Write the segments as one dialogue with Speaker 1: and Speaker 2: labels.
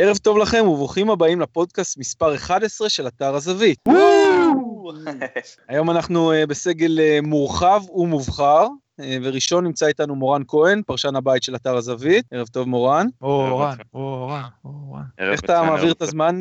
Speaker 1: ערב טוב לכם וברוכים הבאים לפודקאסט מספר 11 של אתר הזווית. היום אנחנו אה, בסגל אה, מורחב ומובחר, וראשון נמצא איתנו מורן כהן, פרשן הבית של אתר הזווית. ערב טוב מורן.
Speaker 2: אורן, אורן, אורן.
Speaker 1: איך אתה מעביר את הזמן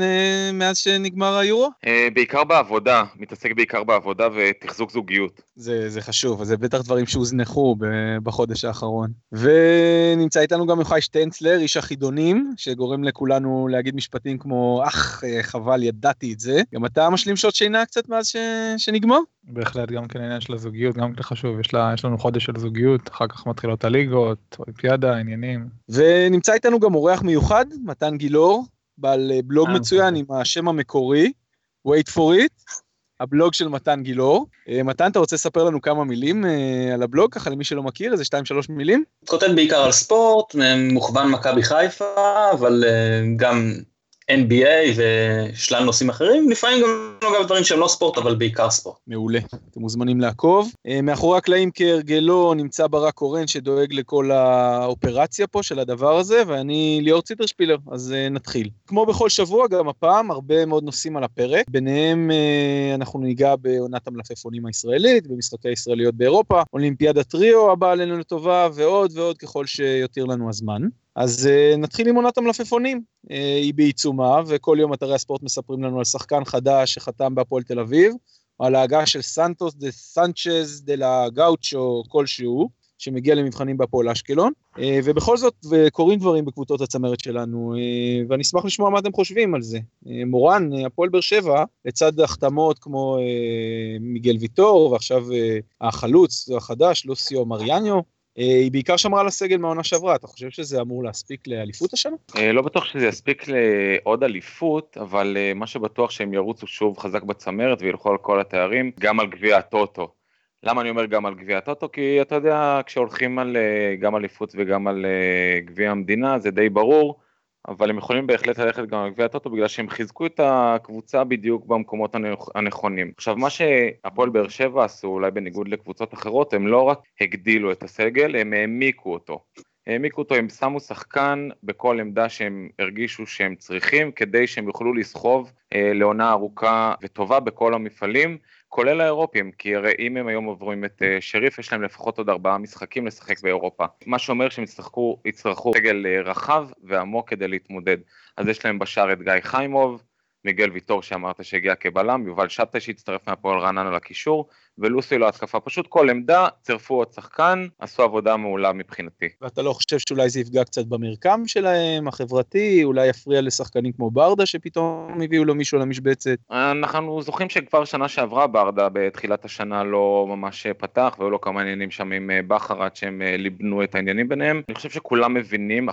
Speaker 1: מאז שנגמר היורו?
Speaker 3: בעיקר בעבודה, מתעסק בעיקר בעבודה ותחזוק זוגיות.
Speaker 1: זה, זה חשוב, זה בטח דברים שהוזנחו בחודש האחרון. ונמצא איתנו גם יוחאי שטנצלר, איש החידונים, שגורם לכולנו להגיד משפטים כמו, אך, חבל, ידעתי את זה. גם אתה משלים שעות שינה קצת מאז. שנגמר?
Speaker 2: בהחלט, גם כן עניין של הזוגיות, גם כן חשוב, יש, לה, יש לנו חודש של זוגיות, אחר כך מתחילות הליגות, אולימפיאדה, עניינים.
Speaker 1: ונמצא איתנו גם אורח מיוחד, מתן גילאור, בעל בלוג מצוין עם השם המקורי, wait for it. הבלוג של מתן גילאור. אה, מתן, אתה רוצה לספר לנו כמה מילים אה, על הבלוג, ככה למי שלא מכיר, איזה שתיים שלוש מילים?
Speaker 4: כותב בעיקר על ספורט, מוכוון מכבי חיפה, אבל אה, גם NBA ושלל נושאים אחרים, לפעמים גם נוגע בדברים שהם לא ספורט, אבל בעיקר ספורט.
Speaker 1: מעולה, אתם מוזמנים לעקוב. אה, מאחורי הקלעים כהרגלו נמצא ברק קורן שדואג לכל האופרציה פה של הדבר הזה, ואני ליאור ציטרשפילר, אז אה, נתחיל. כמו בכל שבוע, גם הפעם הרבה מאוד נושאים על הפרק, ביניהם אה, אנחנו ניגע בעונת המלפפונים הישראלית, במשחקי הישראליות באירופה, אולימפיאדה טריו הבאה עלינו לטובה, ועוד ועוד ככל שיותיר לנו הזמן. אז uh, נתחיל עם עונת המלפפונים, uh, היא בעיצומה, וכל יום אתרי הספורט מספרים לנו על שחקן חדש שחתם בהפועל תל אביב, או על ההגעה של סנטוס דה סנצ'ז דה לה גאוצ'ו כלשהו, שמגיע למבחנים בהפועל אשקלון, uh, ובכל זאת קורים דברים בקבוצות הצמרת שלנו, uh, ואני אשמח לשמוע מה אתם חושבים על זה. Uh, מורן, הפועל באר שבע, לצד החתמות כמו uh, מיגל ויטור, ועכשיו uh, החלוץ החדש, לוסיו מריאניו, היא בעיקר שמרה על הסגל מהעונה שעברה, אתה חושב שזה אמור להספיק לאליפות השנה?
Speaker 3: אה, לא בטוח שזה יספיק לעוד אליפות, אבל אה, מה שבטוח שהם ירוצו שוב חזק בצמרת וילכו על כל התארים, גם על גביע הטוטו. למה אני אומר גם על גביע הטוטו? כי אתה יודע, כשהולכים על גם אליפות וגם על גביע המדינה, זה די ברור. אבל הם יכולים בהחלט ללכת גם על גביע הטוטו בגלל שהם חיזקו את הקבוצה בדיוק במקומות הנכונים. עכשיו מה שהפועל באר שבע עשו אולי בניגוד לקבוצות אחרות הם לא רק הגדילו את הסגל הם העמיקו אותו. העמיקו אותו, הם שמו שחקן בכל עמדה שהם הרגישו שהם צריכים כדי שהם יוכלו לסחוב אה, לעונה ארוכה וטובה בכל המפעלים כולל האירופים, כי הרי אם הם היום עוברים את uh, שריף, יש להם לפחות עוד ארבעה משחקים לשחק באירופה. מה שאומר שהם יצטרכו, יצטרכו סגל uh, רחב ועמוק כדי להתמודד. אז יש להם בשער את גיא חיימוב, מיגל ויטור שאמרת שהגיע כבלם, יובל שבתאי שהצטרף מהפועל רעננה לקישור, ולוסי לא התקפה, פשוט כל עמדה, צירפו עוד שחקן, עשו עבודה מעולה מבחינתי.
Speaker 1: ואתה לא חושב שאולי זה יפגע קצת במרקם שלהם, החברתי, אולי יפריע לשחקנים כמו ברדה שפתאום הביאו לו מישהו למשבצת?
Speaker 3: אנחנו זוכרים שכבר שנה שעברה ברדה בתחילת השנה לא ממש פתח, והיו לו כמה עניינים שם עם אה, בכר עד שהם אה, ליבנו את העניינים ביניהם. אני חושב שכולם מבינים,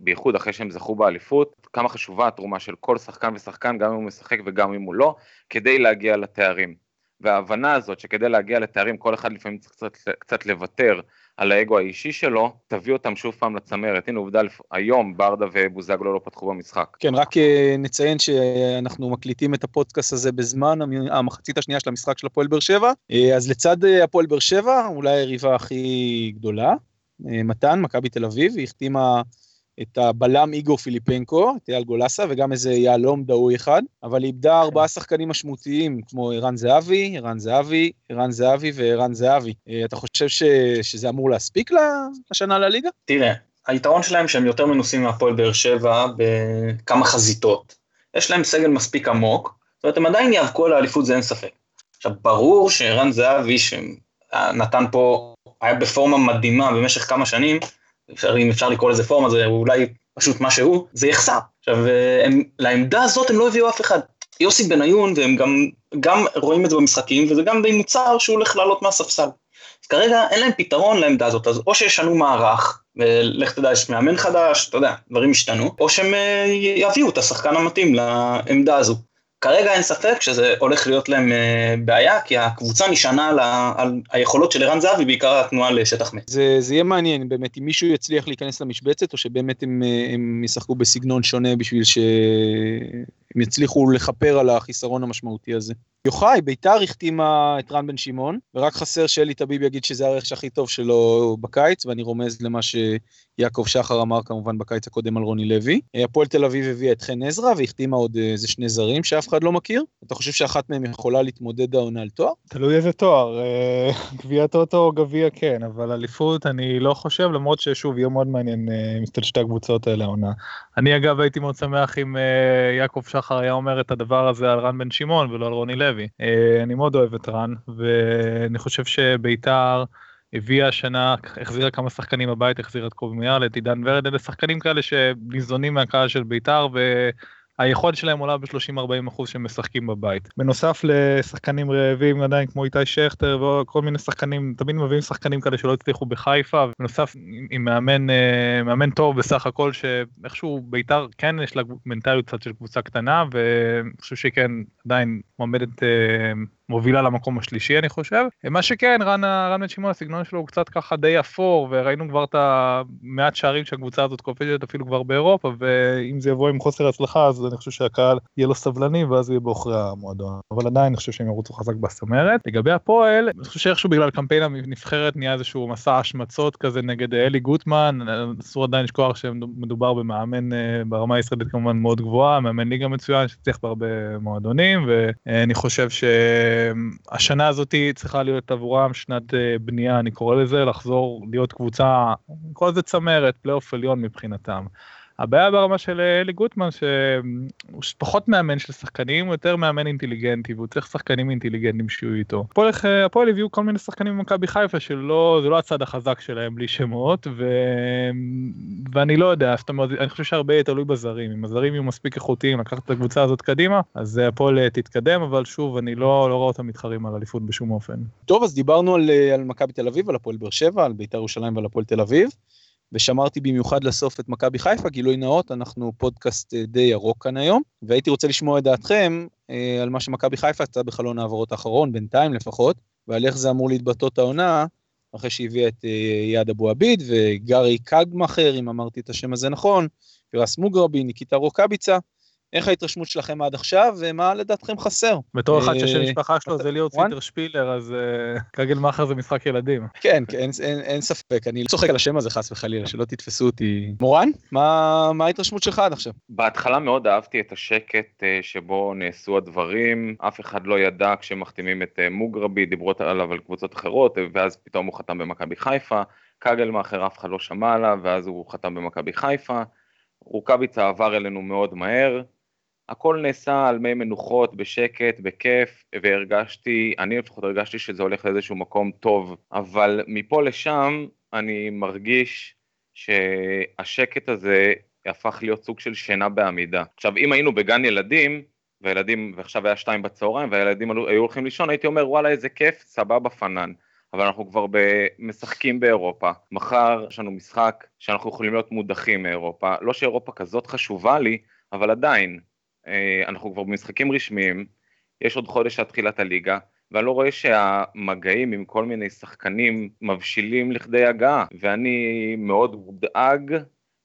Speaker 3: בייחוד אחרי שהם זכו באליפות, כמה חשובה התרומה של כל שחקן ושחקן, גם אם הוא משחק וגם אם הוא לא, כדי להגיע לתארים. וההבנה הזאת שכדי להגיע לתארים כל אחד לפעמים צריך קצת, קצת לוותר על האגו האישי שלו, תביא אותם שוב פעם לצמרת. הנה עובדה, היום ברדה ובוזגלו לא פתחו במשחק.
Speaker 1: כן, רק אה, נציין שאנחנו מקליטים את הפודקאסט הזה בזמן המחצית השנייה של המשחק של הפועל באר שבע. אה, אז לצד אה, הפועל באר שבע, אולי היריבה הכי גדולה, מתן, מכבי תל אביב, היא החתימה את הבלם איגו פיליפנקו, את אייל גולסה, וגם איזה יהלום דהוי אחד, אבל היא איבדה ארבעה שחקנים משמעותיים, כמו ערן זהבי, ערן זהבי, ערן זהבי וערן זהבי. אה, אתה חושב ש... שזה אמור להספיק לשנה לליגה?
Speaker 4: תראה, היתרון שלהם שהם יותר מנוסים מהפועל באר שבע בכמה חזיתות. יש להם סגל מספיק עמוק, זאת אומרת, הם עדיין יאבקו על האליפות, זה אין ספק. עכשיו, ברור שערן זהבי, שנתן פה, היה בפורמה מדהימה במשך כמה שנים, אפשר, אם אפשר לקרוא לזה פורמה, זה אולי פשוט מה שהוא, זה יחסר. עכשיו, הם, לעמדה הזאת הם לא הביאו אף אחד. יוסי בניון, והם גם, גם רואים את זה במשחקים, וזה גם די מוצר שהוא הולך לעלות מהספסל. אז כרגע אין להם פתרון לעמדה הזאת, אז או שישנו מערך, ולך תדע, יש מאמן חדש, אתה יודע, דברים השתנו, או שהם אה, יביאו את השחקן המתאים לעמדה הזו. כרגע אין ספק שזה הולך להיות להם אה, בעיה, כי הקבוצה נשענה על, על היכולות של ערן זהבי, בעיקר התנועה לשטח מת.
Speaker 1: זה, זה יהיה מעניין באמת, אם מישהו יצליח להיכנס למשבצת, או שבאמת הם, אה, הם ישחקו בסגנון שונה בשביל ש... הם יצליחו לכפר על החיסרון המשמעותי הזה. יוחאי, ביתר החתימה את רן בן שמעון, ורק חסר שאלי טביב יגיד שזה הרכש הכי טוב שלו בקיץ, ואני רומז למה שיעקב שחר אמר כמובן בקיץ הקודם על רוני לוי. אה, הפועל תל אביב הביאה את חן עזרא והחתימה עוד אה, איזה שני זרים שאף אחד לא מכיר. אתה חושב שאחת מהם יכולה להתמודד העונה על תואר?
Speaker 2: תלוי איזה תואר, אה, גביע טוטו או גביע כן, אבל אליפות אני לא חושב, למרות ששוב יהיה מאוד מעניין מסתכל שתי הקבוצות האלה העונה. אני אגב הייתי מאוד שמח אם יעקב שחר היה אומר את הדבר הזה על רן בן שמעון ולא על רוני לוי. אני מאוד אוהב את רן, ואני חושב שביתר... הביאה השנה, החזירה כמה שחקנים הבית, החזירה את קובי מיאר, את עידן ורד, אלה שחקנים כאלה שניזונים מהקהל של בית"ר, והיכולת שלהם עולה ב-30-40 אחוז שהם משחקים בבית. בנוסף לשחקנים רעבים עדיין כמו איתי שכטר וכל מיני שחקנים, תמיד מביאים שחקנים כאלה שלא הצליחו בחיפה, בנוסף עם מאמן, אה, מאמן טוב בסך הכל, שאיכשהו בית"ר כן יש לה מנטליות קצת של קבוצה קטנה, ואני חושב שכן עדיין מועמדת אה, מובילה למקום השלישי אני חושב. מה שכן רן, רן בן שמעון הסגנון שלו הוא קצת ככה די אפור וראינו כבר את המעט שערים שהקבוצה הזאת כובשת אפילו כבר באירופה ואם זה יבוא עם חוסר הצלחה אז אני חושב שהקהל יהיה לו סבלני ואז יהיה בעוכרי המועדון אבל עדיין אני חושב שהם ירוצו חזק בסמרת. לגבי הפועל אני חושב שאיכשהו בגלל קמפיין הנבחרת נהיה איזשהו מסע השמצות כזה נגד אלי גוטמן אסור עדיין לשכוח שמדובר במאמן אה, ברמה הישראלית כמובן מאוד גבוהה מאמן ליגה מצוין שצריך בהרבה מועדונים ואני חושב ש... השנה הזאת צריכה להיות עבורם שנת אה, בנייה, אני קורא לזה, לחזור להיות קבוצה, אני קורא לזה צמרת, פלייאוף עליון מבחינתם. הבעיה ברמה של אה, אלי גוטמן שהוא פחות מאמן של שחקנים הוא יותר מאמן אינטליגנטי והוא צריך שחקנים אינטליגנטים שיהיו איתו. הפועל, הביאו כל מיני שחקנים ממכבי חיפה שלא זה לא הצד החזק שלהם בלי שמות ו... ואני לא יודע זאת אומרת אני חושב שהרבה יהיה תלוי בזרים אם הזרים יהיו מספיק איכותיים לקחת את הקבוצה הזאת קדימה אז הפועל אה, תתקדם אבל שוב אני לא, לא רואה אותם מתחרים על אליפות בשום אופן.
Speaker 1: טוב אז דיברנו על, אה, על מכבי תל אביב על הפועל באר שבע על בית"ר ירושלים ועל הפועל תל אביב. ושמרתי במיוחד לסוף את מכבי חיפה, גילוי נאות, אנחנו פודקאסט אה, די ירוק כאן היום, והייתי רוצה לשמוע את דעתכם אה, על מה שמכבי חיפה עשתה בחלון העברות האחרון, בינתיים לפחות, ועל איך זה אמור להתבטאות העונה, אחרי שהביאה את אה, יעד אבו עביד וגארי קגמאכר, אם אמרתי את השם הזה נכון, פירס מוגרבי, ניקיטה רוקאביצה, איך ההתרשמות שלכם עד עכשיו, ומה לדעתכם חסר?
Speaker 2: בתור אחד ששם משפחה שלו זה ליאור ציטר שפילר, אז כגל מאחר זה משחק ילדים.
Speaker 1: כן, כן, אין ספק, אני לא צוחק על השם הזה חס וחלילה, שלא תתפסו אותי. מורן, מה ההתרשמות שלך עד עכשיו?
Speaker 3: בהתחלה מאוד אהבתי את השקט אה, שבו נעשו הדברים, אף אחד לא ידע כשמחתימים את אה, מוגרבי, דיברו עליו על קבוצות אחרות, ואז פתאום הוא חתם במכבי חיפה, כגלמאכר אף אחד לא שמע עליו, ואז הוא חתם במכבי חיפה. רוקאביצה עבר אלינו מאוד מהר, הכל נעשה על מי מנוחות, בשקט, בכיף, והרגשתי, אני לפחות הרגשתי שזה הולך לאיזשהו מקום טוב, אבל מפה לשם אני מרגיש שהשקט הזה הפך להיות סוג של שינה בעמידה. עכשיו, אם היינו בגן ילדים, והילדים, ועכשיו היה שתיים בצהריים, והילדים היו הולכים לישון, הייתי אומר, וואלה, איזה כיף, סבבה, פנן. אבל אנחנו כבר משחקים באירופה. מחר יש לנו משחק שאנחנו יכולים להיות מודחים מאירופה. לא שאירופה כזאת חשובה לי, אבל עדיין, אנחנו כבר במשחקים רשמיים, יש עוד חודש עד תחילת הליגה, ואני לא רואה שהמגעים עם כל מיני שחקנים מבשילים לכדי הגעה, ואני מאוד מודאג,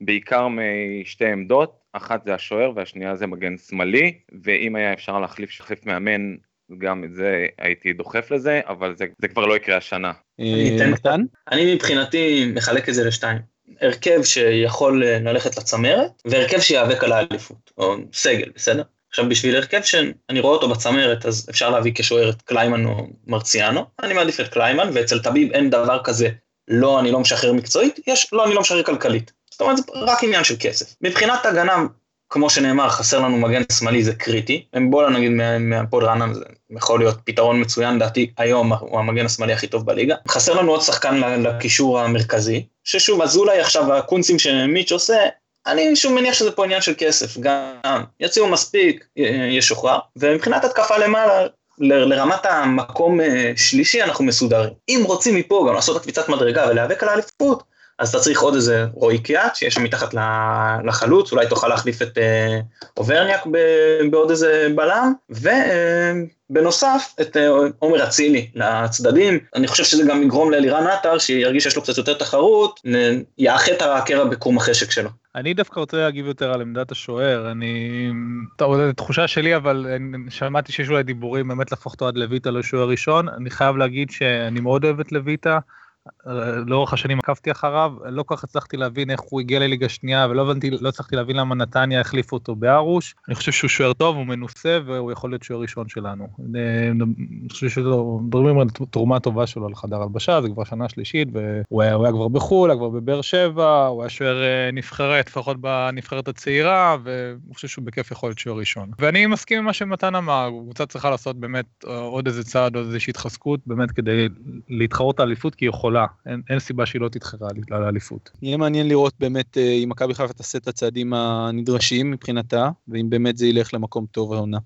Speaker 3: בעיקר משתי עמדות, אחת זה השוער והשנייה זה מגן שמאלי, ואם היה אפשר להחליף שחליף מאמן, גם את זה הייתי דוחף לזה, אבל זה, זה כבר לא יקרה השנה.
Speaker 4: אני, אתן, אני מבחינתי מחלק את זה לשתיים. הרכב שיכול אה, ללכת לצמרת, והרכב שיאבק על האליפות, או סגל, בסדר? עכשיו בשביל הרכב שאני רואה אותו בצמרת, אז אפשר להביא כשוער את קליימן או מרציאנו, אני מעדיף את קליימן, ואצל טביב אין דבר כזה, לא, אני לא משחרר מקצועית, יש, לא, אני לא משחרר כלכלית. זאת אומרת, זה רק עניין של כסף. מבחינת הגנה, כמו שנאמר, חסר לנו מגן שמאלי, זה קריטי. בואו נגיד מהפועל רעננה, זה יכול להיות פתרון מצוין, דעתי היום הוא המגן השמאלי הכי טוב בליגה. חסר לנו עוד שחקן לקישור המרכזי, ששוב, אזולאי עכשיו הקונצים שמיץ' עושה, אני שוב מניח שזה פה עניין של כסף, גם יציעו מספיק, ישוחרר, ומבחינת התקפה למעלה, לרמת המקום אה, שלישי אנחנו מסודרים. אם רוצים מפה גם לעשות קפיצת מדרגה ולהיאבק על האליפות, אז אתה צריך עוד איזה רועי קיאט שיש שם מתחת לחלוץ, אולי תוכל להחליף את אה, אוברניאק בעוד איזה בלם, ובנוסף את אה, עומר אצילי לצדדים, אני חושב שזה גם יגרום לאלירן עטר שירגיש שיש לו קצת יותר תחרות, יאחה את הקרע בקרום החשק שלו.
Speaker 2: אני דווקא רוצה להגיב יותר על עמדת השוער, אני... טוב, זו תחושה שלי, אבל שמעתי שיש אולי דיבורים באמת להפוך את אוהד לויטה לשוער ראשון. אני חייב להגיד שאני מאוד אוהב את לויטה. לאורך השנים עקבתי אחריו, לא כל כך הצלחתי להבין איך הוא הגיע לליגה שנייה ולא הבנתי, לא הצלחתי להבין למה נתניה החליפו אותו בארוש. אני חושב שהוא שוער טוב, הוא מנוסה והוא יכול להיות שוער ראשון שלנו. אני חושב שמדברים על תרומה טובה שלו לחדר הלבשה, זה כבר שנה שלישית והוא היה, היה כבר בחו"ל, היה כבר בבאר שבע, הוא היה שוער אה, נבחרת, לפחות בנבחרת הצעירה, ואני חושב שהוא בכיף יכול להיות שוער ראשון. ואני מסכים עם מה שמתן אמר, קבוצה צריכה לעשות באמת אה, עוד איזה צעד, עוד איזושהי התחזקות, באמת כדי להתחרות האליפות, כי היא. יכולה, אין, אין סיבה שהיא לא תתחרה לאליפות.
Speaker 1: יהיה מעניין לראות באמת אה, אם מכבי חיפה תעשה את הצעדים הנדרשים מבחינתה, ואם באמת זה ילך למקום טוב העונה.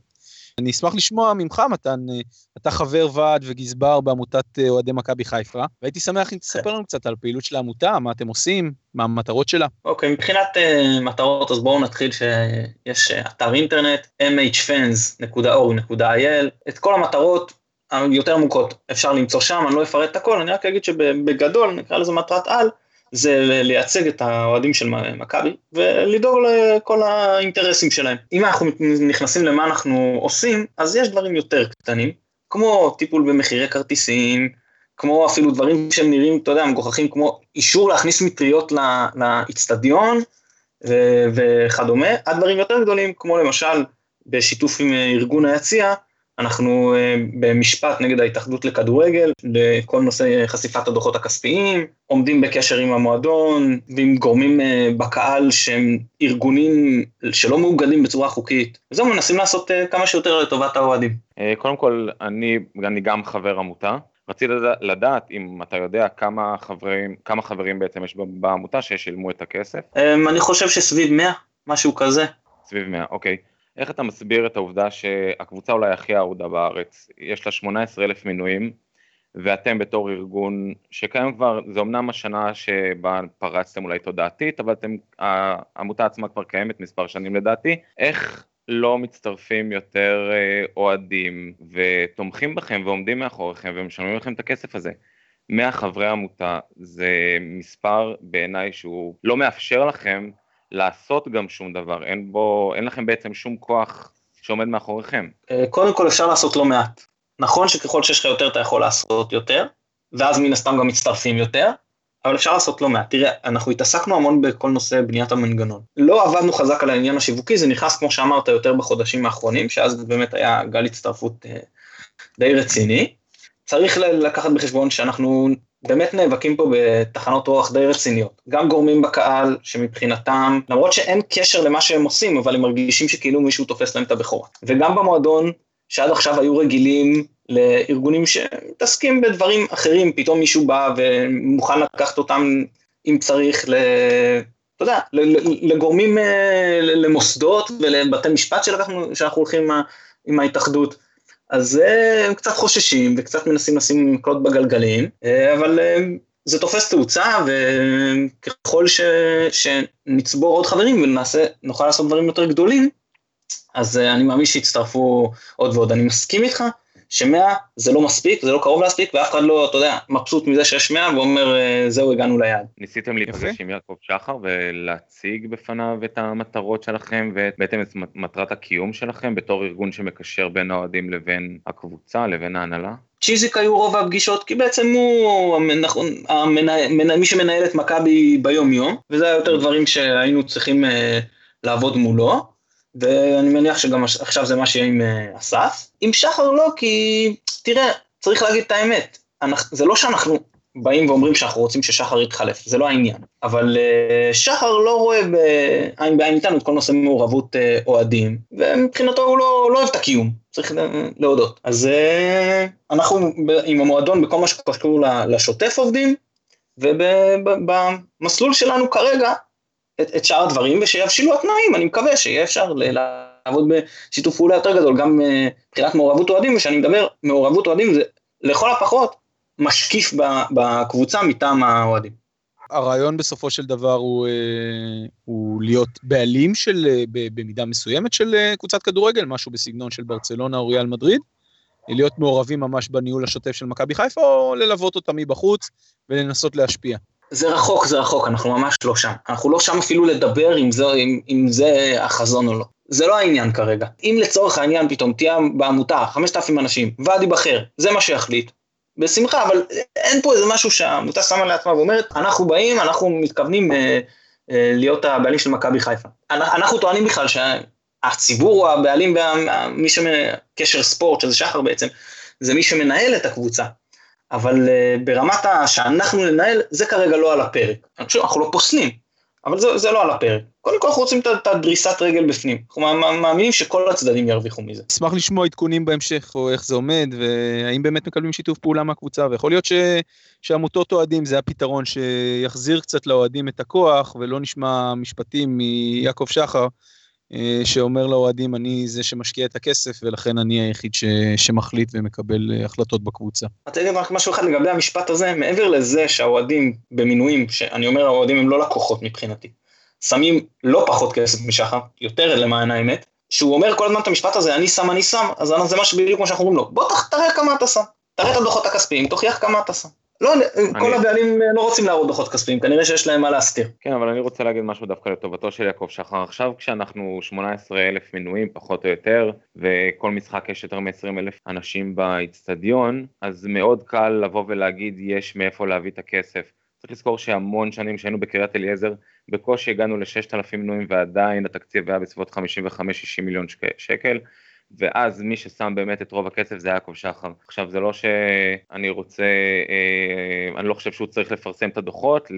Speaker 1: אני אשמח לשמוע ממך, מתן, אה, אתה חבר ועד וגזבר בעמותת אה, אוהדי מכבי חיפה, והייתי שמח אם תספר לנו קצת על פעילות של העמותה, מה אתם עושים, מה המטרות שלה.
Speaker 4: אוקיי, okay, מבחינת uh, מטרות, אז בואו נתחיל שיש אתר אינטרנט, mhfans.org.il, את כל המטרות היותר עמוקות אפשר למצוא שם, אני לא אפרט את הכל, אני רק אגיד שבגדול, נקרא לזה מטרת על, זה לייצג את האוהדים של מכבי ולדאוג לכל האינטרסים שלהם. אם אנחנו נכנסים למה אנחנו עושים, אז יש דברים יותר קטנים, כמו טיפול במחירי כרטיסים, כמו אפילו דברים שהם נראים, אתה יודע, מגוחכים, כמו אישור להכניס מטריות לאיצטדיון וכדומה, עד דברים יותר גדולים, כמו למשל בשיתוף עם ארגון היציע, אנחנו אה, במשפט נגד ההתאחדות לכדורגל, לכל נושא חשיפת הדוחות הכספיים, עומדים בקשר עם המועדון ועם גורמים אה, בקהל שהם ארגונים שלא מאוגדים בצורה חוקית. וזהו, מנסים לעשות אה, כמה שיותר לטובת האוהדים.
Speaker 3: קודם כל, אני, אני גם חבר עמותה. רציתי לדעת אם אתה יודע כמה חברים, כמה חברים בעצם יש בעמותה ששילמו את הכסף?
Speaker 4: אני חושב שסביב 100, משהו כזה.
Speaker 3: סביב 100, אוקיי. איך אתה מסביר את העובדה שהקבוצה אולי הכי אהודה בארץ, יש לה 18 אלף מינויים, ואתם בתור ארגון שקיים כבר, זה אמנם השנה שבה פרצתם אולי תודעתית, אבל אתם, העמותה עצמה כבר קיימת מספר שנים לדעתי, איך לא מצטרפים יותר אה, אוהדים ותומכים בכם ועומדים מאחוריכם ומשלמים לכם את הכסף הזה? 100 חברי עמותה זה מספר בעיניי שהוא לא מאפשר לכם לעשות גם שום דבר, אין בו, אין לכם בעצם שום כוח שעומד מאחוריכם.
Speaker 4: אה, קודם כל אפשר לעשות לא מעט. נכון שככל שיש לך יותר אתה יכול לעשות יותר, ואז מן הסתם גם מצטרפים יותר, אבל אפשר לעשות לא מעט. תראה, אנחנו התעסקנו המון בכל נושא בניית המנגנון. לא עבדנו חזק על העניין השיווקי, זה נכנס, כמו שאמרת, יותר בחודשים האחרונים, שאז באמת היה גל הצטרפות אה, די רציני. צריך לקחת בחשבון שאנחנו באמת נאבקים פה בתחנות רוח די רציניות. גם גורמים בקהל שמבחינתם, למרות שאין קשר למה שהם עושים, אבל הם מרגישים שכאילו מישהו תופס להם את הבכורה. וגם במועדון, שעד עכשיו היו רגילים לארגונים שמתעסקים בדברים אחרים, פתאום מישהו בא ומוכן לקחת אותם, אם צריך, ל... אתה יודע, לגורמים, אה, למוסדות ולבתי משפט שלקחנו, שאנחנו הולכים עם ההתאחדות. אז הם קצת חוששים וקצת מנסים לשים מקלות בגלגלים, אה, אבל אה, זה תופס תאוצה, וככל ש, שנצבור עוד חברים ונעשה, נוכל לעשות דברים יותר גדולים, אז אה, אני מאמין שיצטרפו עוד ועוד. אני מסכים איתך שמאה זה לא מספיק, זה לא קרוב להספיק, ואף אחד לא, אתה יודע, מבסוט מזה שיש מאה ואומר, זהו, הגענו ליעד.
Speaker 3: ניסיתם להיפגש עם יעקב שחר ולהציג בפניו את המטרות שלכם ובעצם את מטרת הקיום שלכם בתור ארגון שמקשר בין האוהדים לבין הקבוצה, לבין ההנהלה?
Speaker 4: צ'יזיק היו רוב הפגישות, כי בעצם הוא נכון, המנהל, מי שמנהל את מכבי ביום יום, וזה היה יותר דברים שהיינו צריכים uh, לעבוד מולו. ואני מניח שגם עכשיו זה מה שיהיה עם uh, אסף. עם שחר לא, כי תראה, צריך להגיד את האמת, אנחנו, זה לא שאנחנו באים ואומרים שאנחנו רוצים ששחר יתחלף, זה לא העניין. אבל uh, שחר לא רואה בעין בעין איתנו את כל נושא מעורבות uh, אוהדים, ומבחינתו הוא לא, לא אוהב את הקיום, צריך להודות. אז אנחנו עם המועדון בכל מה שקשור לשוטף עובדים, ובמסלול שלנו כרגע את, את שאר הדברים ושיבשילו התנאים, אני מקווה שיהיה אפשר לעבוד בשיתוף פעולה יותר גדול, גם אה, מבחינת מעורבות אוהדים, וכשאני מדבר מעורבות אוהדים זה לכל הפחות משקיף בקבוצה מטעם האוהדים.
Speaker 1: הרעיון בסופו של דבר הוא, אה, הוא להיות בעלים של, אה, במידה מסוימת של קבוצת כדורגל, משהו בסגנון של ברצלונה או ריאל מדריד, להיות מעורבים ממש בניהול השוטף של מכבי חיפה, או ללוות אותה מבחוץ ולנסות להשפיע.
Speaker 4: זה רחוק, זה רחוק, אנחנו ממש לא שם. אנחנו לא שם אפילו לדבר אם זה, אם, אם זה החזון או לא. זה לא העניין כרגע. אם לצורך העניין פתאום תהיה בעמותה 5,000 אנשים, ועד ייבחר, זה מה שיחליט. בשמחה, אבל אין פה איזה משהו שהעמותה שמה לעצמה ואומרת, אנחנו באים, אנחנו מתכוונים אה, אה, להיות הבעלים של מכבי חיפה. אנחנו טוענים בכלל שהציבור הוא הבעלים, מי שקשר ספורט, שזה שחר בעצם, זה מי שמנהל את הקבוצה. אבל אה, ברמת ה... שאנחנו ננהל, זה כרגע לא על הפרק. אנחנו לא פוסלים, אבל זה, זה לא על הפרק. קודם כל אנחנו רוצים את הדריסת רגל בפנים. אנחנו מאמינים שכל הצדדים ירוויחו מזה.
Speaker 1: אשמח לשמוע עדכונים בהמשך, או איך זה עומד, והאם באמת מקבלים שיתוף פעולה מהקבוצה, ויכול להיות ש... שעמותות אוהדים זה הפתרון שיחזיר קצת לאוהדים את הכוח, ולא נשמע משפטים מיעקב שחר. אה, שאומר לאוהדים, אני זה שמשקיע את הכסף, ולכן אני היחיד ש, שמחליט ומקבל אה, החלטות בקבוצה.
Speaker 4: אתה יודע רק משהו אחד לגבי המשפט הזה, מעבר לזה שהאוהדים במינויים, שאני אומר האוהדים הם לא לקוחות מבחינתי, שמים לא פחות כסף משחר, יותר למען האמת, שהוא אומר כל הזמן את המשפט הזה, אני שם, אני שם, אז זה מה שבדיוק כמו שאנחנו אומרים לו, בוא תראה כמה אתה שם, תראה את הדוחות הכספיים, תוכיח כמה אתה שם. לא, אני... כל הבעלים אה, לא רוצים להראות דוחות כספיים, כנראה שיש להם מה להסתיר.
Speaker 3: כן, אבל אני רוצה להגיד משהו דווקא לטובתו של יעקב שחר. עכשיו כשאנחנו 18 אלף מנויים, פחות או יותר, וכל משחק יש יותר מ-20 אלף אנשים באיצטדיון, אז מאוד קל לבוא ולהגיד יש מאיפה להביא את הכסף. צריך לזכור שהמון שנים שהיינו בקריית אליעזר, בקושי הגענו ל-6,000 מנויים ועדיין התקציב היה בסביבות 55-60 מיליון שקל. ואז מי ששם באמת את רוב הכסף זה יעקב שחר. עכשיו זה לא שאני רוצה, אה, אני לא חושב שהוא צריך לפרסם את הדוחות,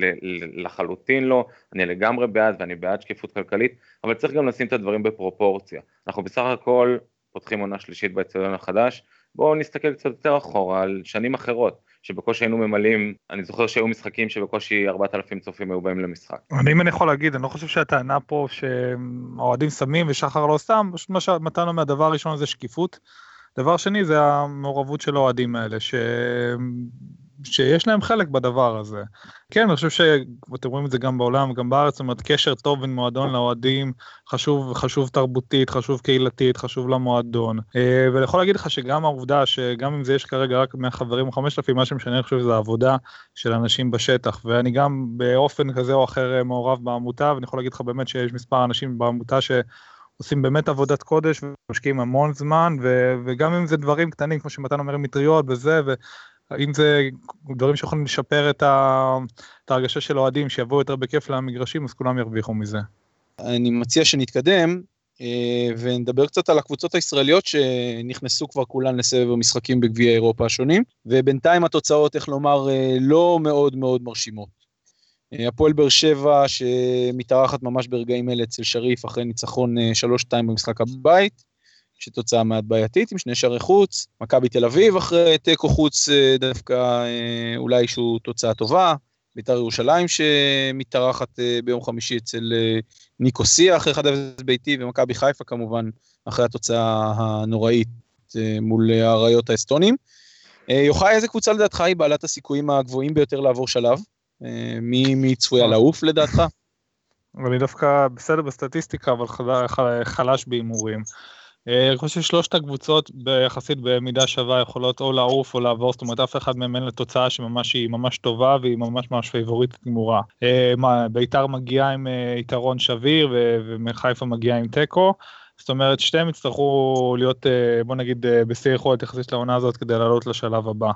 Speaker 3: לחלוטין לא, אני לגמרי בעד ואני בעד שקיפות כלכלית, אבל צריך גם לשים את הדברים בפרופורציה. אנחנו בסך הכל פותחים עונה שלישית באצטדיון החדש, בואו נסתכל קצת יותר אחורה על שנים אחרות. שבקושי היינו ממלאים, אני זוכר שהיו משחקים שבקושי 4,000 צופים היו באים למשחק.
Speaker 2: אני אם אני יכול להגיד, אני לא חושב שהטענה פה שהאוהדים שמים ושחר לא שם, פשוט מה שמתנו מהדבר הראשון זה שקיפות. דבר שני זה המעורבות של האוהדים האלה, ש... שיש להם חלק בדבר הזה. כן, אני חושב שאתם רואים את זה גם בעולם, גם בארץ, זאת אומרת, קשר טוב בין מועדון לאוהדים, חשוב, חשוב תרבותית, חשוב קהילתית, חשוב למועדון. אה, ואני יכול להגיד לך שגם העובדה שגם אם זה יש כרגע רק מהחברים או 5,000, מה שמשנה, אני חושב שזה העבודה של אנשים בשטח. ואני גם באופן כזה או אחר אה, מעורב בעמותה, ואני יכול להגיד לך באמת שיש מספר אנשים בעמותה ש... עושים באמת עבודת קודש ומשקיעים המון זמן ו, וגם אם זה דברים קטנים כמו שמתן אומר מטריות וזה אם זה דברים שיכולים לשפר את, ה... את ההרגשה של אוהדים שיבואו יותר בכיף למגרשים אז כולם ירוויחו מזה.
Speaker 1: אני מציע שנתקדם אה, ונדבר קצת על הקבוצות הישראליות שנכנסו כבר כולן לסבב המשחקים בגביע אירופה השונים ובינתיים התוצאות איך לומר אה, לא מאוד מאוד מרשימות. אה, הפועל באר שבע שמתארחת ממש ברגעים אלה אצל שריף אחרי ניצחון 3-2 במשחק הבית. שתוצאה מעט בעייתית עם שני שערי חוץ, מכבי תל אביב אחרי תיקו חוץ אה, דווקא אה, אולי שהוא תוצאה טובה, בית"ר ירושלים שמתארחת אה, ביום חמישי אצל ניקוסיה אחרי 1-0 ביתי, ומכבי חיפה כמובן אחרי התוצאה הנוראית מול האריות האסטונים. יוחאי, איזה קבוצה לדעתך היא בעלת הסיכויים הגבוהים ביותר לעבור שלב? מי, מי צפויה לעוף לדעתך?
Speaker 2: אני דווקא בסדר בסטטיסטיקה, אבל חלש בהימורים. אה, אני חושב ששלושת הקבוצות ביחסית במידה שווה יכולות או לעוף או לעבור, זאת אומרת אף אחד מהם אין לתוצאה שממש היא ממש טובה והיא ממש ממש פייבוריטית גמורה. אה, בית"ר מגיעה עם אה, יתרון שביר ומחיפה מגיעה עם תיקו. זאת אומרת שתיהם יצטרכו להיות בוא נגיד בשיא יכולת יחסית לעונה הזאת כדי לעלות לשלב הבא.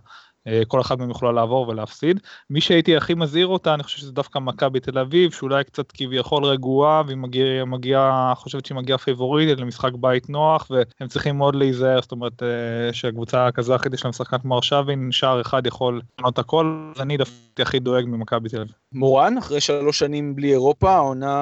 Speaker 2: אה, כל אחד מהם יכולה לעבור ולהפסיד. מי שהייתי הכי מזהיר אותה, אני חושב שזה דווקא מכבי תל אביב, שאולי קצת כביכול רגועה, והיא מגיעה, מגיע, חושבת שהיא מגיעה פייבוריטית למשחק בית נוח, והם צריכים מאוד להיזהר, זאת אומרת אה, שהקבוצה הקזחית יש להם שחקן כמו ארשבין, שער אחד יכול לענות הכל, אז אני דווקא הכי דואג ממכבי תל אביב.
Speaker 1: מורן, אחרי שלוש שנים בלי אירופה, העונה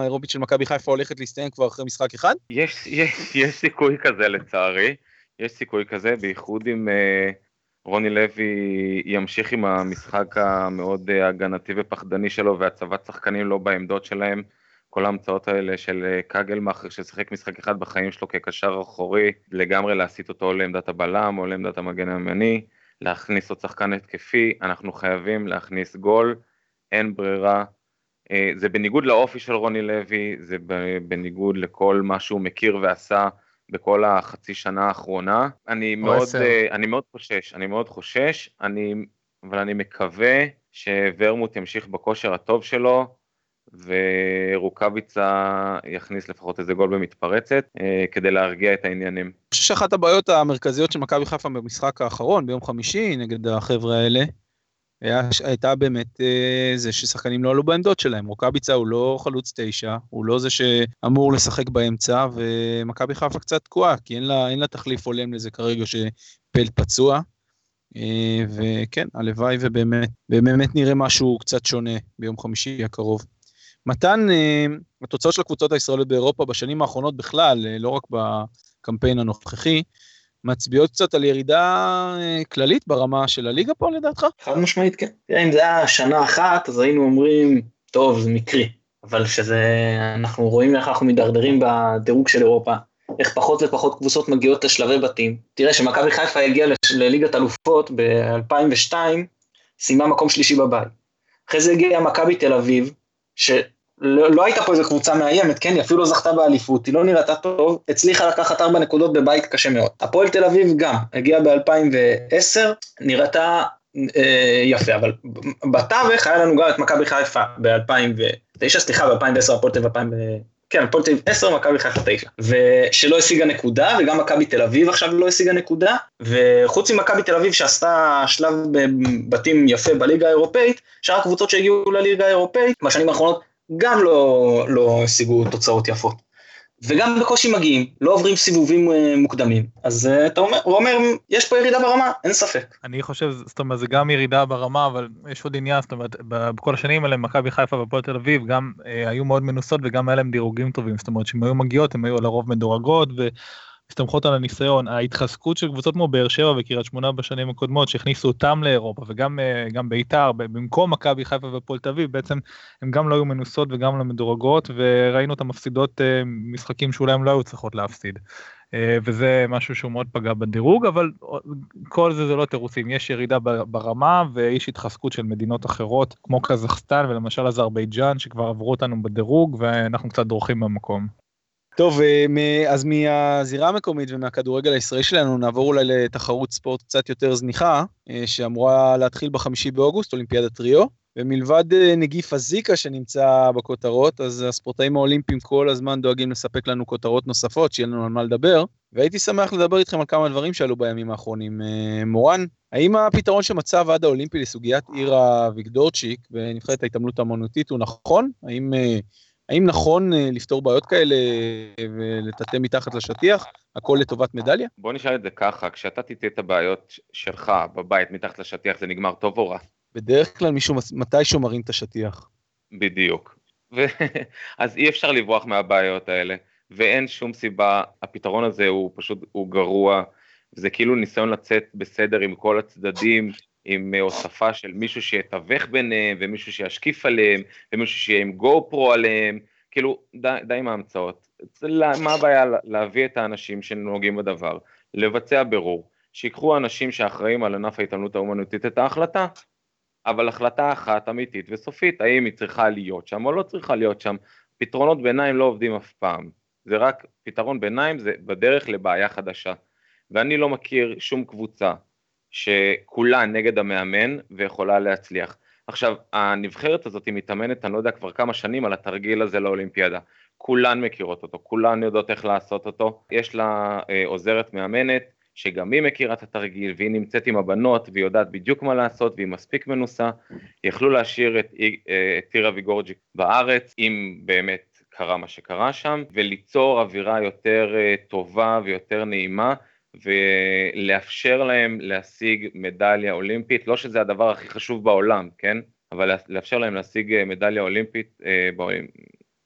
Speaker 1: האירופית של מכבי חיפה הולכת להסתיים כבר אחרי משחק אחד?
Speaker 3: יש, יש, יש סיכוי כזה לצערי, יש סיכוי כזה, בייחוד עם... Uh... רוני לוי ימשיך עם המשחק המאוד אה, הגנתי ופחדני שלו והצבת שחקנים לא בעמדות שלהם. כל ההמצאות האלה של אה, קגלמאכר ששיחק משחק אחד בחיים שלו כקשר אחורי, לגמרי להסיט אותו לעמדת הבלם או לעמדת המגן הימני, להכניס עוד שחקן התקפי, אנחנו חייבים להכניס גול, אין ברירה. אה, זה בניגוד לאופי של רוני לוי, זה בניגוד לכל מה שהוא מכיר ועשה בכל החצי שנה האחרונה. אני מאוד, uh, אני מאוד חושש, אני מאוד חושש, אני, אבל אני מקווה שוורמוט ימשיך בכושר הטוב שלו, ורוקאביצה יכניס לפחות איזה גול במתפרצת, אה, כדי להרגיע את העניינים. אני
Speaker 1: חושב שאחת הבעיות המרכזיות של מכבי חיפה במשחק האחרון, ביום חמישי, נגד החבר'ה האלה, היה, הייתה באמת אה, זה ששחקנים לא עלו בעמדות שלהם. רוקאביצה הוא לא חלוץ תשע, הוא לא זה שאמור לשחק באמצע, ומכבי חיפה קצת תקועה, כי אין לה, אין לה תחליף הולם לזה כרגע שפלט פצוע. אה, וכן, הלוואי ובאמת, באמת נראה משהו קצת שונה ביום חמישי הקרוב. מתן, אה, התוצאות של הקבוצות הישראליות באירופה בשנים האחרונות בכלל, אה, לא רק בקמפיין הנוכחי, מצביעות קצת על ירידה אה, כללית ברמה של הליגה פה לדעתך?
Speaker 4: חד משמעית כן. תראה, אם זה היה שנה אחת, אז היינו אומרים, טוב, זה מקרי. אבל שזה, אנחנו רואים איך אנחנו מידרדרים בדירוג של אירופה, איך פחות ופחות קבוצות מגיעות לשלבי בתים. תראה, שמכבי חיפה הגיעה לליגת אלופות ב-2002, סיימה מקום שלישי בבית. אחרי זה הגיעה מכבי תל אביב, שלא לא הייתה פה איזו קבוצה מאיימת, כן, היא אפילו לא זכתה באליפות, היא לא נראתה טוב, הצליחה לקחת ארבע נקודות בבית קשה מאוד. הפועל תל אביב גם, הגיעה ב-2010, נראתה אה, יפה, אבל בתווך היה לנו גם את מכבי חיפה ב-2009, סליחה, ב-2010 הפועל תל אביב, כן, הפועל תל אביב 10, מכבי חיפה 9. ושלא השיגה נקודה, וגם מכבי תל אביב עכשיו לא השיגה נקודה, וחוץ ממכבי תל אביב שעשתה שלב בתים יפה בליגה האירופאית, שאר הקבוצות שהגיעו לליגה האירופאית, בשנים האחרונות גם לא, לא השיגו תוצאות יפות. וגם בקושי מגיעים, לא עוברים סיבובים אה, מוקדמים, אז אה, אתה אומר, הוא אומר, יש פה ירידה ברמה, אין ספק.
Speaker 2: אני חושב, זאת אומרת, זה גם ירידה ברמה, אבל יש עוד עניין, זאת אומרת, בכל השנים האלה, מכבי חיפה והפועל תל אביב, גם אה, היו מאוד מנוסות וגם היה להם דירוגים טובים, זאת אומרת, כשהם היו מגיעות, הם היו לרוב מדורגות, ו... מסתמכות על הניסיון, ההתחזקות של קבוצות כמו באר שבע וקריית שמונה בשנים הקודמות שהכניסו אותם לאירופה וגם גם בית"ר במקום מכבי חיפה ופועל תל אביב בעצם הם גם לא היו מנוסות וגם לא מדורגות וראינו אותם מפסידות משחקים שאולי הם לא היו צריכות להפסיד. וזה משהו שהוא מאוד פגע בדירוג אבל כל זה זה לא תירוצים יש ירידה ברמה ויש התחזקות של מדינות אחרות כמו קזחסטן ולמשל אזרבייג'אן שכבר עברו אותנו בדירוג ואנחנו קצת דורכים במקום.
Speaker 1: טוב, אה, אז מהזירה המקומית ומהכדורגל הישראלי שלנו נעבור אולי לתחרות ספורט קצת יותר זניחה, אה, שאמורה להתחיל בחמישי באוגוסט, אולימפיאדת ריו. ומלבד אה, נגיף הזיקה שנמצא בכותרות, אז הספורטאים האולימפיים כל הזמן דואגים לספק לנו כותרות נוספות, שיהיה לנו על מה לדבר. והייתי שמח לדבר איתכם על כמה דברים שעלו בימים האחרונים. מורן, האם הפתרון שמצא הוועד האולימפי לסוגיית עיר הוויגדורצ'יק בנבחרת ההתעמלות האמנותית הוא נכון? האם האם נכון אה, לפתור בעיות כאלה אה, ולטאטא מתחת לשטיח, הכל לטובת מדליה?
Speaker 3: בוא נשאל את זה ככה, כשאתה תטעה את הבעיות שלך בבית מתחת לשטיח זה נגמר טוב או רע?
Speaker 1: בדרך כלל מישהו מתישהו מרים את השטיח.
Speaker 3: בדיוק. ו... אז אי אפשר לברוח מהבעיות האלה, ואין שום סיבה, הפתרון הזה הוא פשוט, הוא גרוע, זה כאילו ניסיון לצאת בסדר עם כל הצדדים, עם אה, הוספה של מישהו שיתווך ביניהם, ומישהו שישקיף עליהם, ומישהו שיהיה עם גו פרו עליהם, כאילו, די, די עם ההמצאות. מה הבעיה להביא את האנשים שנוגעים בדבר, לבצע בירור, שיקחו אנשים שאחראים על ענף ההתעמלות האומנותית את ההחלטה, אבל החלטה אחת אמיתית וסופית, האם היא צריכה להיות שם או לא צריכה להיות שם. פתרונות ביניים לא עובדים אף פעם, זה רק פתרון ביניים, זה בדרך לבעיה חדשה. ואני לא מכיר שום קבוצה שכולה נגד המאמן ויכולה להצליח. עכשיו, הנבחרת הזאת מתאמנת, אני לא יודע, כבר כמה שנים על התרגיל הזה לאולימפיאדה. כולן מכירות אותו, כולן יודעות איך לעשות אותו. יש לה אה, עוזרת מאמנת, שגם היא מכירה את התרגיל, והיא נמצאת עם הבנות, והיא יודעת בדיוק מה לעשות, והיא מספיק מנוסה. יכלו להשאיר את, אה, את בארץ, אם באמת קרה מה שקרה שם, וליצור אווירה יותר אה, טובה ויותר נעימה. ולאפשר להם להשיג מדליה אולימפית, לא שזה הדבר הכי חשוב בעולם, כן? אבל לאפשר להם להשיג אה, מדליה אולימפית, אה,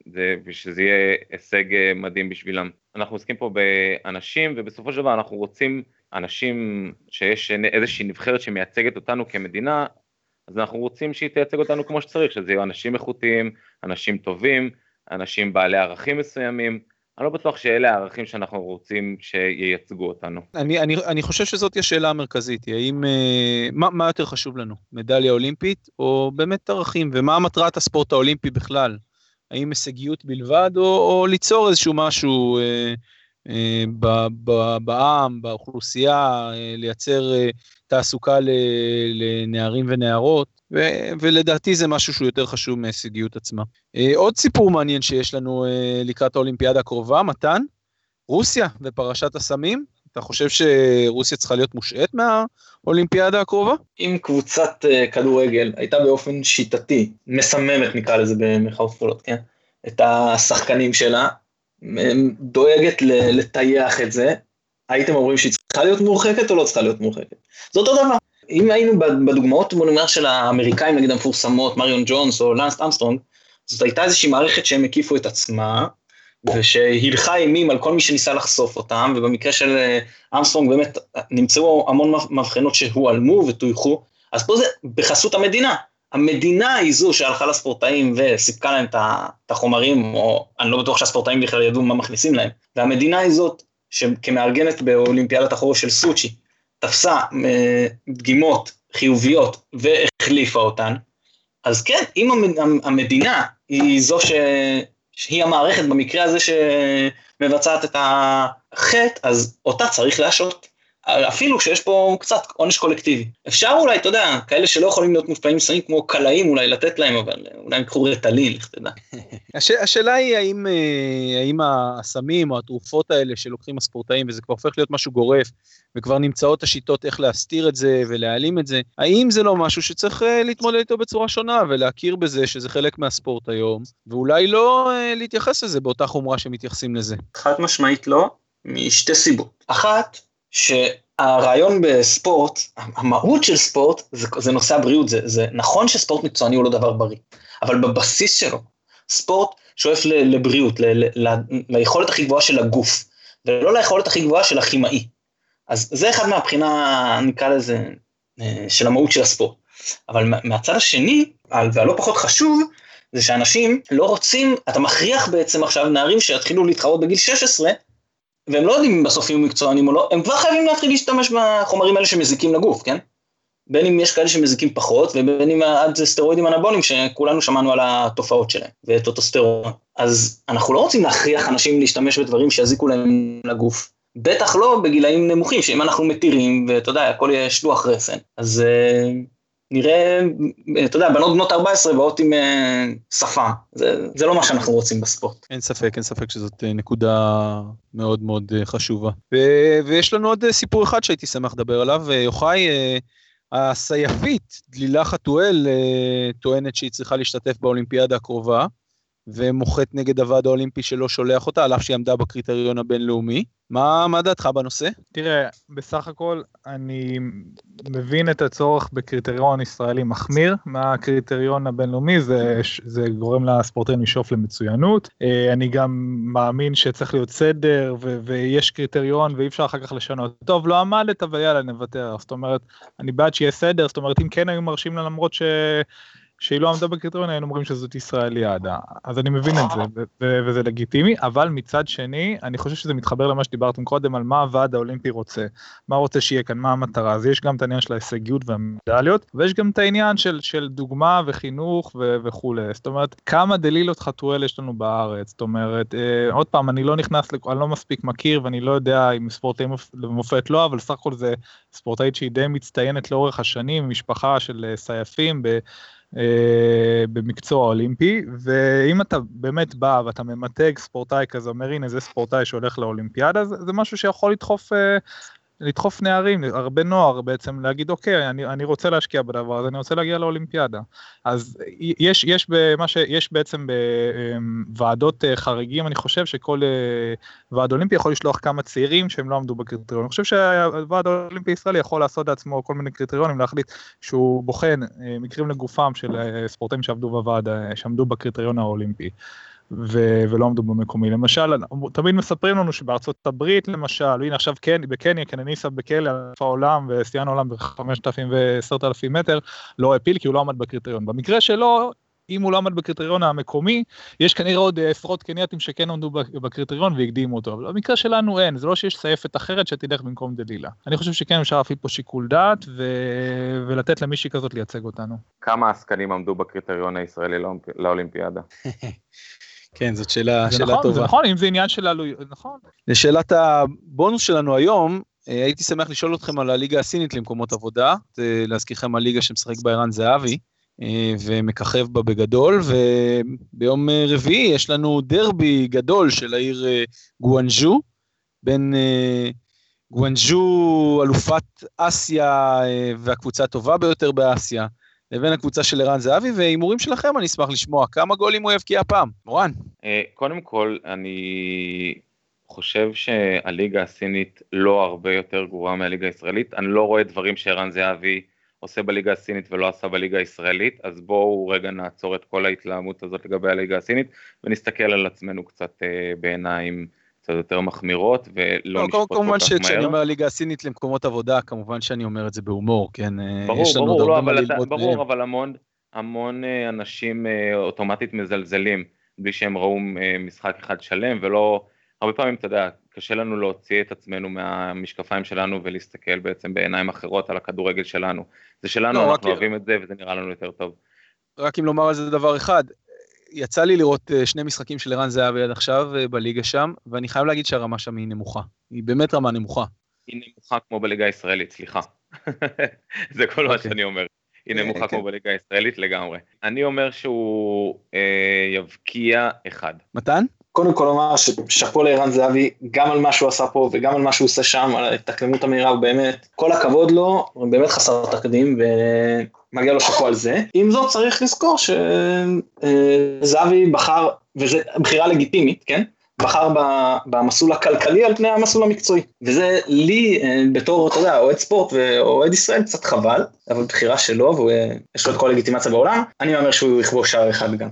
Speaker 3: זה, ושזה יהיה הישג אה, מדהים בשבילם. אנחנו עוסקים פה באנשים, ובסופו של דבר אנחנו רוצים אנשים שיש איזושהי נבחרת שמייצגת אותנו כמדינה, אז אנחנו רוצים שהיא תייצג אותנו כמו שצריך, שזה יהיו אנשים איכותיים, אנשים טובים, אנשים בעלי ערכים מסוימים, אני לא בטוח שאלה הערכים שאנחנו רוצים שייצגו אותנו.
Speaker 1: אני, אני, אני חושב שזאת השאלה המרכזית, האם, אה, מה, מה יותר חשוב לנו, מדליה אולימפית או באמת ערכים, ומה מטרת הספורט האולימפי בכלל? האם הישגיות בלבד או, או ליצור איזשהו משהו אה, אה, בעם, באוכלוסייה, אה, לייצר תעסוקה לנערים ונערות, ולדעתי זה משהו שהוא יותר חשוב מההישגיות עצמה. עוד סיפור מעניין שיש לנו לקראת האולימפיאדה הקרובה, מתן, רוסיה ופרשת הסמים. אתה חושב שרוסיה צריכה להיות מושעת מהאולימפיאדה הקרובה?
Speaker 4: אם קבוצת uh, כדורגל הייתה באופן שיטתי, מסממת נקרא לזה במרכאות כפולות, כן? את השחקנים שלה, דואגת לטייח את זה, הייתם אומרים שהיא צריכה להיות מורחקת או לא צריכה להיות מורחקת? זה אותו דבר. אם היינו בדוגמאות בוא נאמר של האמריקאים נגיד המפורסמות, מריון ג'ונס או לאנס ארמסטרונג, זאת הייתה איזושהי מערכת שהם הקיפו את עצמם, ושהילכה אימים על כל מי שניסה לחשוף אותם, ובמקרה של אה, ארמסטרונג באמת נמצאו המון מבחנות שהועלמו וטויחו, אז פה זה בחסות המדינה. המדינה היא זו שהלכה לספורטאים וסיפקה להם את החומרים, או אני לא בטוח שהספורטאים בכלל ידעו מה מכניסים להם, והמדינה היא זאת שכמארגנת באולימפיאדת החורש של סוצ'י, תפסה אה, דגימות חיוביות והחליפה אותן, אז כן, אם המדינה היא זו ש... שהיא המערכת במקרה הזה שמבצעת את החטא, אז אותה צריך להשעות. אפילו שיש פה קצת עונש קולקטיבי. אפשר אולי, אתה יודע, כאלה שלא יכולים להיות מושפעים מסמים כמו קלעים אולי לתת להם, אבל אולי הם יקחו רטלין, איך תדע.
Speaker 1: הש, השאלה היא האם, אה, האם הסמים או התרופות האלה שלוקחים הספורטאים, וזה כבר הופך להיות משהו גורף, וכבר נמצאות השיטות איך להסתיר את זה ולהעלים את זה, האם זה לא משהו שצריך אה, להתמודד איתו בצורה שונה ולהכיר בזה שזה חלק מהספורט היום, ואולי לא אה, להתייחס לזה באותה חומרה שמתייחסים לזה?
Speaker 4: חד משמעית לא, משתי סיבות. אחת, שהרעיון בספורט, המהות של ספורט זה, זה נושא הבריאות, זה, זה נכון שספורט מקצועני הוא לא דבר בריא, אבל בבסיס שלו, ספורט שואף לבריאות, ל, ל, ל, ליכולת הכי גבוהה של הגוף, ולא ליכולת הכי גבוהה של הכימאי. אז זה אחד מהבחינה, נקרא לזה, אה, של המהות של הספורט. אבל מהצד השני, והלא פחות חשוב, זה שאנשים לא רוצים, אתה מכריח בעצם עכשיו נערים שיתחילו להתחרות בגיל 16, והם לא יודעים אם בסוף יהיו מקצוענים או לא, הם כבר חייבים להתחיל להשתמש בחומרים האלה שמזיקים לגוף, כן? בין אם יש כאלה שמזיקים פחות, ובין אם עד סטרואידים אנבוליים שכולנו שמענו על התופעות שלהם, וטוטוסטרון. אז אנחנו לא רוצים להכריח אנשים להשתמש בדברים שיזיקו להם לגוף. בטח לא בגילאים נמוכים, שאם אנחנו מתירים, ואתה יודע, הכל יהיה שלוח רסן. אז uh, נראה, אתה יודע, בנות בנות 14 באות עם uh, שפה, זה, זה לא מה שאנחנו רוצים בספורט.
Speaker 1: אין ספק, אין ספק שזאת אה, נקודה מאוד מאוד uh, חשובה. ו, ויש לנו עוד סיפור אחד שהייתי שמח לדבר עליו, יוחאי, הסייפית, דלילה חתואל, טוענת שהיא צריכה להשתתף באולימפיאדה הקרובה. ומוחת נגד הוועד האולימפי שלא שולח אותה, על אף שהיא עמדה בקריטריון הבינלאומי. מה, מה דעתך בנושא?
Speaker 2: תראה, בסך הכל אני מבין את הצורך בקריטריון ישראלי מחמיר מהקריטריון הבינלאומי, זה, זה גורם לספורטאים לשאוף למצוינות. אה, אני גם מאמין שצריך להיות סדר ו- ויש קריטריון ואי אפשר אחר כך לשנות. טוב, לא עמדת, אבל יאללה, נוותר. זאת אומרת, אני בעד שיהיה סדר, זאת אומרת, אם כן היו מרשים לה למרות ש... שהיא לא עמדה בקריטריון היינו אומרים שזאת ישראליאדה אז אני מבין את זה וזה לגיטימי אבל מצד שני אני חושב שזה מתחבר למה שדיברתם קודם על מה הוועד האולימפי רוצה. מה רוצה שיהיה כאן מה המטרה? אז יש גם את העניין של ההישגיות והמדליות ויש גם את העניין של של דוגמה וחינוך ו- וכולי. זאת אומרת כמה דלילות חתואל יש לנו בארץ? זאת אומרת אה, עוד פעם אני לא נכנס אני לא מספיק מכיר ואני לא יודע אם ספורטאים למופת לא אבל סך הכל זה ספורטאית שהיא די מצטיינת לאורך השנים משפחה של אה, סייפים. אה, במקצוע אולימפי, ואם אתה באמת בא ואתה ממתג ספורטאי כזה, אומר הנה זה ספורטאי שהולך לאולימפיאדה, זה, זה משהו שיכול לדחוף אה, לדחוף נערים, הרבה נוער בעצם, להגיד אוקיי, אני, אני רוצה להשקיע בדבר הזה, אני רוצה להגיע לאולימפיאדה. אז יש, יש, במה ש, יש בעצם בוועדות אה, חריגים, אני חושב שכל אה, ועד אולימפי יכול לשלוח כמה צעירים שהם לא עמדו בקריטריון. אני חושב שהוועד האולימפי הישראלי יכול לעשות לעצמו כל מיני קריטריונים, להחליט שהוא בוחן אה, מקרים לגופם של ספורטאים שעבדו בוועד, שעמדו בקריטריון האולימפי. ו- ולא עמדו במקומי. למשל, תמיד מספרים לנו שבארצות הברית למשל, הנה עכשיו כן, בקניה, קנניסה בקלה, אלוף העולם ושיאן העולם ב-5,000 ו-10,000 מטר, לא העפיל כי הוא לא עמד בקריטריון. במקרה שלו, אם הוא לא עמד בקריטריון המקומי, יש כנראה עוד עשרות קנייתים שכן עמדו בקריטריון והקדימו אותו, אבל במקרה שלנו אין, זה לא שיש סייפת אחרת שתלך במקום דלילה. אני חושב שכן אפשר להפעיל פה שיקול דעת ו... ולתת למישהי כזאת לייצג אותנו.
Speaker 3: כמה עסקנים עמדו בקריטריון הישראלי לאולימפיאדה?
Speaker 1: כן, זאת שאלה, שאלה
Speaker 2: נכון,
Speaker 1: טובה.
Speaker 2: זה נכון, אם זה עניין של עלויות, נכון.
Speaker 1: לשאלת הבונוס שלנו היום, אה, הייתי שמח לשאול אתכם על הליגה הסינית למקומות עבודה, להזכירכם הליגה שמשחק בה ערן זהבי, אה, ומככב בה בגדול, וביום אה, רביעי יש לנו דרבי גדול של העיר גואנז'ו, בין גואנז'ו אלופת אסיה והקבוצה הטובה ביותר באסיה, לבין הקבוצה של ערן זהבי, והימורים שלכם אני אשמח לשמוע כמה גולים הוא יבקיע הפעם. מורן.
Speaker 3: אה, קודם כל, אני חושב שהליגה הסינית לא הרבה יותר גרועה מהליגה הישראלית. אני לא רואה דברים שערן זהבי עושה בליגה הסינית ולא עשה בליגה הישראלית, אז בואו רגע נעצור את כל ההתלהמות הזאת לגבי הליגה הסינית, ונסתכל על עצמנו קצת אה, בעיניים קצת יותר מחמירות, ולא
Speaker 1: לא,
Speaker 3: נשפוט כל
Speaker 1: כמובן
Speaker 3: כך
Speaker 1: שכשאני
Speaker 3: מהר.
Speaker 1: אומר הליגה הסינית למקומות עבודה, כמובן שאני אומר את זה בהומור, כן? אה,
Speaker 3: ברור, ברור, לא, אבל, אתה, ברור
Speaker 1: מהם.
Speaker 3: אבל המון, המון אה, אנשים אה, אוטומטית מזלזלים בלי שהם ראו משחק אחד שלם, ולא, הרבה פעמים, אתה יודע, קשה לנו להוציא את עצמנו מהמשקפיים שלנו ולהסתכל בעצם בעיניים אחרות על הכדורגל שלנו. זה שלנו,
Speaker 1: לא,
Speaker 3: אנחנו
Speaker 1: רק-
Speaker 3: אוהבים את זה וזה נראה לנו יותר טוב.
Speaker 1: רק אם לומר על זה דבר אחד, יצא לי לראות אה, שני משחקים של ערן זהבי עד עכשיו אה, בליגה שם, ואני חייב להגיד שהרמה שם היא נמוכה. היא באמת רמה נמוכה.
Speaker 3: היא נמוכה כמו בליגה הישראלית, סליחה. זה כל מה
Speaker 1: אוקיי.
Speaker 3: שאני אומר. היא
Speaker 1: אה,
Speaker 3: נמוכה
Speaker 1: כן.
Speaker 3: כמו בליגה הישראלית לגמרי. אני אומר שהוא אה, יבקיע אחד.
Speaker 1: מתן?
Speaker 4: קודם כל לומר ששאפו לערן זהבי, גם על מה שהוא עשה פה וגם על מה שהוא עושה שם, על ההתאקלמות המהירה, הוא באמת, כל הכבוד לו, הוא באמת חסר תקדים ומגיע לו שאפו על זה. עם זאת צריך לזכור שזהבי בחר, וזו בחירה לגיטימית, כן? בחר במסלול הכלכלי על פני המסלול המקצועי. וזה לי, אה, בתור, אתה יודע, אוהד ספורט ואוהד ישראל, קצת חבל, אבל בחירה שלו, ויש לו את כל הלגיטימציה בעולם, אני אומר שהוא יכבוש שער אחד גם.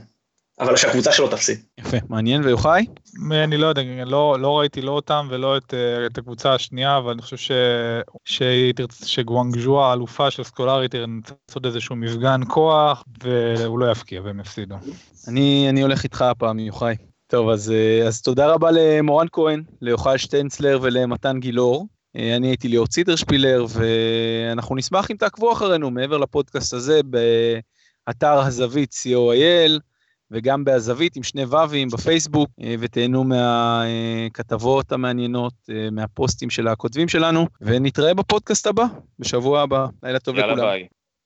Speaker 4: אבל שהקבוצה שלו תפסיד.
Speaker 1: יפה, מעניין, ויוחאי?
Speaker 2: אני לא יודע, לא, לא ראיתי לא אותם ולא את, אה, את הקבוצה השנייה, אבל אני חושב ש, שגואנגז'ו האלופה של סקולרי תרצה לעשות איזשהו מפגן כוח, והוא לא יפקיע והם יפסידו.
Speaker 1: אני, אני הולך איתך הפעם, יוחאי. טוב, אז, אה, אז תודה רבה למורן כהן, ליוחאי שטנצלר ולמתן גילאור. אה, אני הייתי ליאור ציטרשפילר, ואנחנו נשמח אם תעקבו אחרינו מעבר לפודקאסט הזה באתר הזווית co.il, וגם בהזווית עם שני ו"ים בפייסבוק, אה, ותהנו מהכתבות המעניינות, אה, מהפוסטים של הכותבים שלנו, ונתראה בפודקאסט הבא, בשבוע הבא. לילה טוב
Speaker 3: יאללה
Speaker 1: לכולם.
Speaker 3: ביי.